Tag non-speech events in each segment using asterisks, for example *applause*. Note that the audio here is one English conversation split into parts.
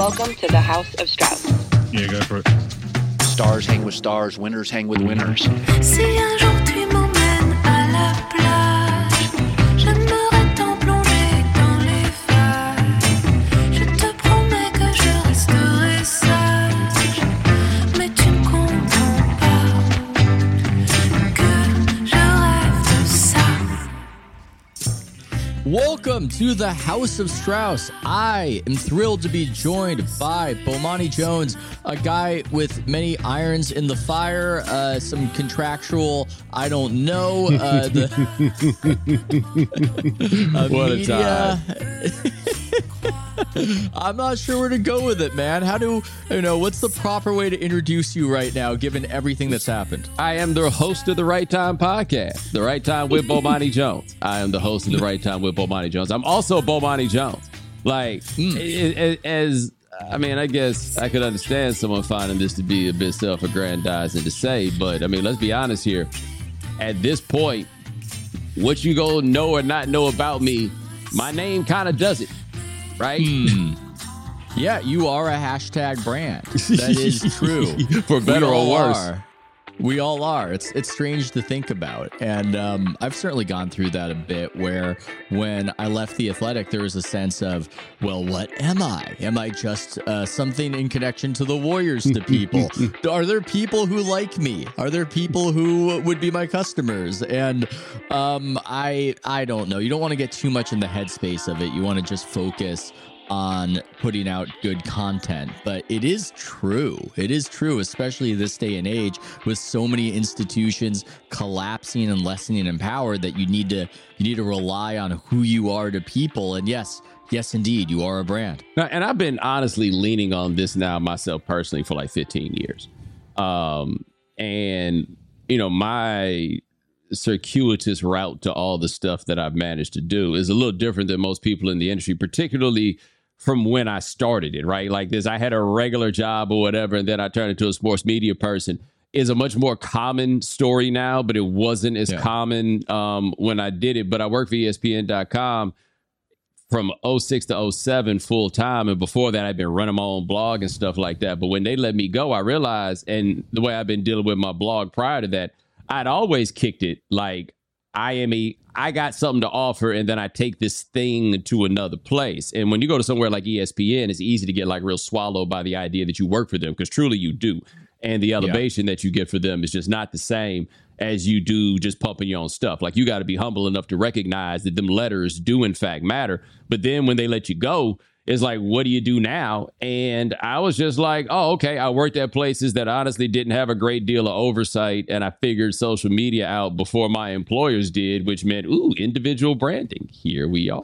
Welcome to the House of Strauss. Yeah, go for it. Stars hang with stars, winners hang with winners. Welcome to the House of Strauss. I am thrilled to be joined by Bomani Jones, a guy with many irons in the fire, uh, some contractual, I don't know. Uh, the, *laughs* *laughs* uh, What a media. *laughs* *laughs* I'm not sure where to go with it, man. How do you know what's the proper way to introduce you right now, given everything that's happened? I am the host of the Right Time podcast, The Right Time with Bomani *laughs* Jones. I am the host of the Right Time with Bomani Jones. I'm also Bomani Jones. Like, hmm. i- as I mean, I guess I could understand someone finding this to be a bit self-aggrandizing to say, but I mean, let's be honest here. At this point, what you go know or not know about me, my name kind of does it, right? Hmm. Yeah, you are a hashtag brand. *laughs* That is true. For better or worse. are. We all are. It's it's strange to think about, and um, I've certainly gone through that a bit. Where when I left the athletic, there was a sense of, well, what am I? Am I just uh, something in connection to the Warriors to people? *laughs* are there people who like me? Are there people who would be my customers? And um, I I don't know. You don't want to get too much in the headspace of it. You want to just focus on putting out good content. But it is true. It is true, especially this day and age with so many institutions collapsing and lessening in power that you need to you need to rely on who you are to people. And yes, yes indeed, you are a brand. And I've been honestly leaning on this now myself personally for like 15 years. Um, and you know, my circuitous route to all the stuff that I've managed to do is a little different than most people in the industry, particularly from when I started it, right? Like this, I had a regular job or whatever, and then I turned into a sports media person. Is a much more common story now, but it wasn't as Yeah. common um, when I did it. But I worked for ESPN.com from 06 to 07 full time. And before that, I'd been running my own blog and stuff like that. But when they let me go, I realized, and the way I've been dealing with my blog prior to that, I'd always kicked it like I am a, I got something to offer, and then I take this thing to another place. And when you go to somewhere like ESPN, it's easy to get like real swallowed by the idea that you work for them because truly you do. And the elevation that you get for them is just not the same as you do just pumping your own stuff. Like you got to be humble enough to recognize that them letters do in fact matter. But then when they let you go, it's like, what do you do now? And I was just like, oh, okay. I worked at places that honestly didn't have a great deal of oversight, and I figured social media out before my employers did, which meant, ooh, individual branding. Here we are.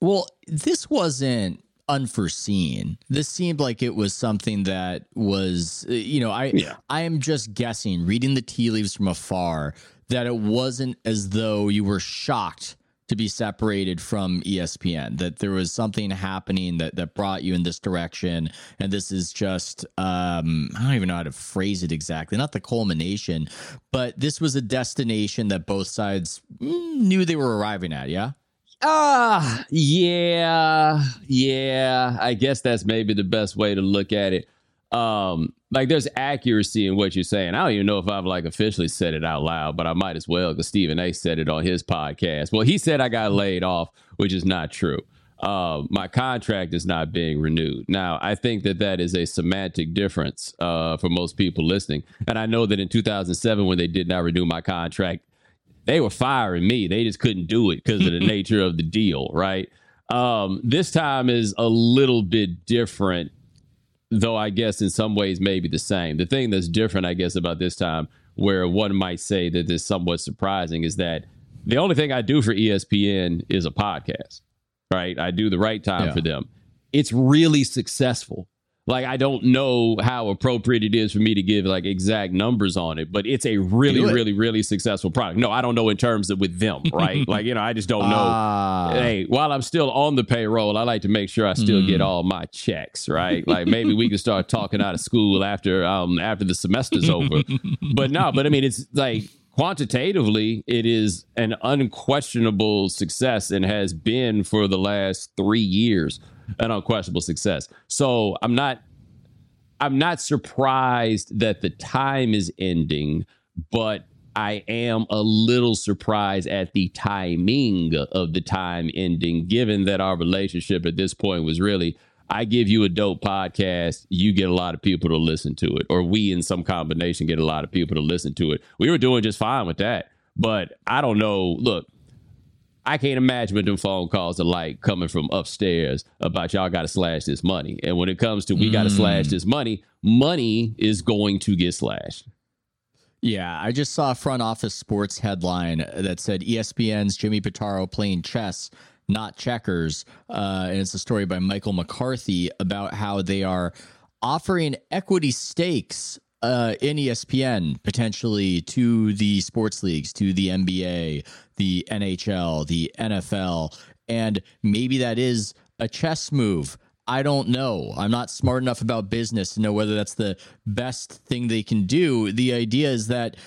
Well, this wasn't unforeseen. This seemed like it was something that was, uh, you know, I Yeah. I am just guessing, reading the tea leaves from afar, that it wasn't as though you were shocked to be separated from ESPN. That there was something happening that that brought you in this direction, and this is just um, I don't even know how to phrase it exactly. Not the culmination, but this was a destination that both sides mm, knew they were arriving at. Yeah. Ah, yeah, yeah. I guess that's maybe the best way to look at it. Um, like there's accuracy in what you're saying. I don't even know if I've like officially said it out loud, but I might as well because Stephen A. said it on his podcast. Well, he said I got laid off, which is not true. Uh, my contract is not being renewed. Now, I think that that is a semantic difference uh, for most people listening. And I know that in 2007, when they did not renew my contract, they were firing me. They just couldn't do it because of the *laughs* nature of the deal, right? Um, this time is a little bit different, though I guess in some ways maybe the same. The thing that's different, I guess, about this time, where one might say that is somewhat surprising, is that the only thing I do for ESPN is a podcast, right? I do the right time Yeah. for them. It's really successful. Like I don't know how appropriate it is for me to give like exact numbers on it, but it's a really, it. really, really successful product. No, I don't know in terms of with them, right? *laughs* like you know, I just don't know. Ah. hey, while I'm still on the payroll, I like to make sure I still Hmm. get all my checks, right? Like maybe we can start talking out of school after um after the semester's over. *laughs* But no, but I mean it's like quantitatively, it is an unquestionable success and has been for the last three years an unquestionable success. So I'm not I'm not surprised that the time is ending, but I am a little surprised at the timing of the time ending, given that our relationship at this point was really I give you a dope podcast, you get a lot of people to listen to it, or we in some combination get a lot of people to listen to it. We were doing just fine with that. But I don't know. Look, I can't imagine what them phone calls are like coming from upstairs about y'all got to slash this money. And when it comes to we got to slash this money, money is going to get slashed. Yeah, I just saw a front office sports headline that said ESPN's Jimmy Pitaro playing chess, not checkers. Uh, and it's a story by Michael McCarthy about how they are offering equity stakes uh, in ESPN potentially to the sports leagues, to the NBA, the NHL, the NFL. And maybe that is a chess move. I don't know. I'm not smart enough about business to know whether that's the best thing they can do. The idea is that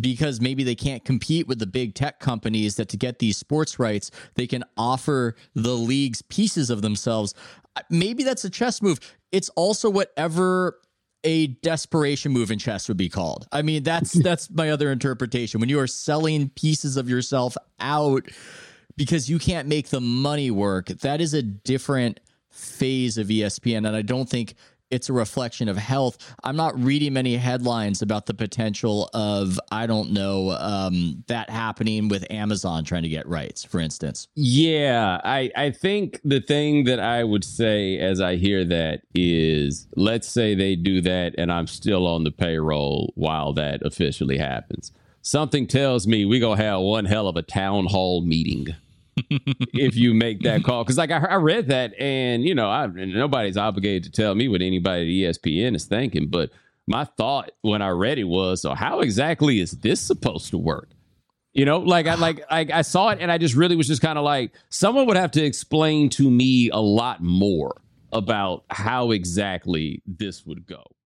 because maybe they can't compete with the big tech companies that to get these sports rights, they can offer the leagues pieces of themselves. Maybe that's a chess move. It's also whatever a desperation move in chess would be called. I mean, that's *laughs* that's my other interpretation. When you are selling pieces of yourself out because you can't make the money work, that is a different phase of ESPN. And I don't think it's a reflection of health. I'm not reading many headlines about the potential of, I don't know, um, that happening with Amazon trying to get rights, for instance. Yeah, I I think the thing that I would say as I hear that is let's say they do that and I'm still on the payroll while that officially happens. Something tells me we're going to have one hell of a town hall meeting. If you make that call. Because like I, I read that and you know I, nobody's obligated to tell me what anybody at espn is thinking but my thought when i read it was so how exactly is this supposed to work? You know like i like I, I saw it and i just really was just kind of like someone would have to explain to me a lot more about how exactly this would go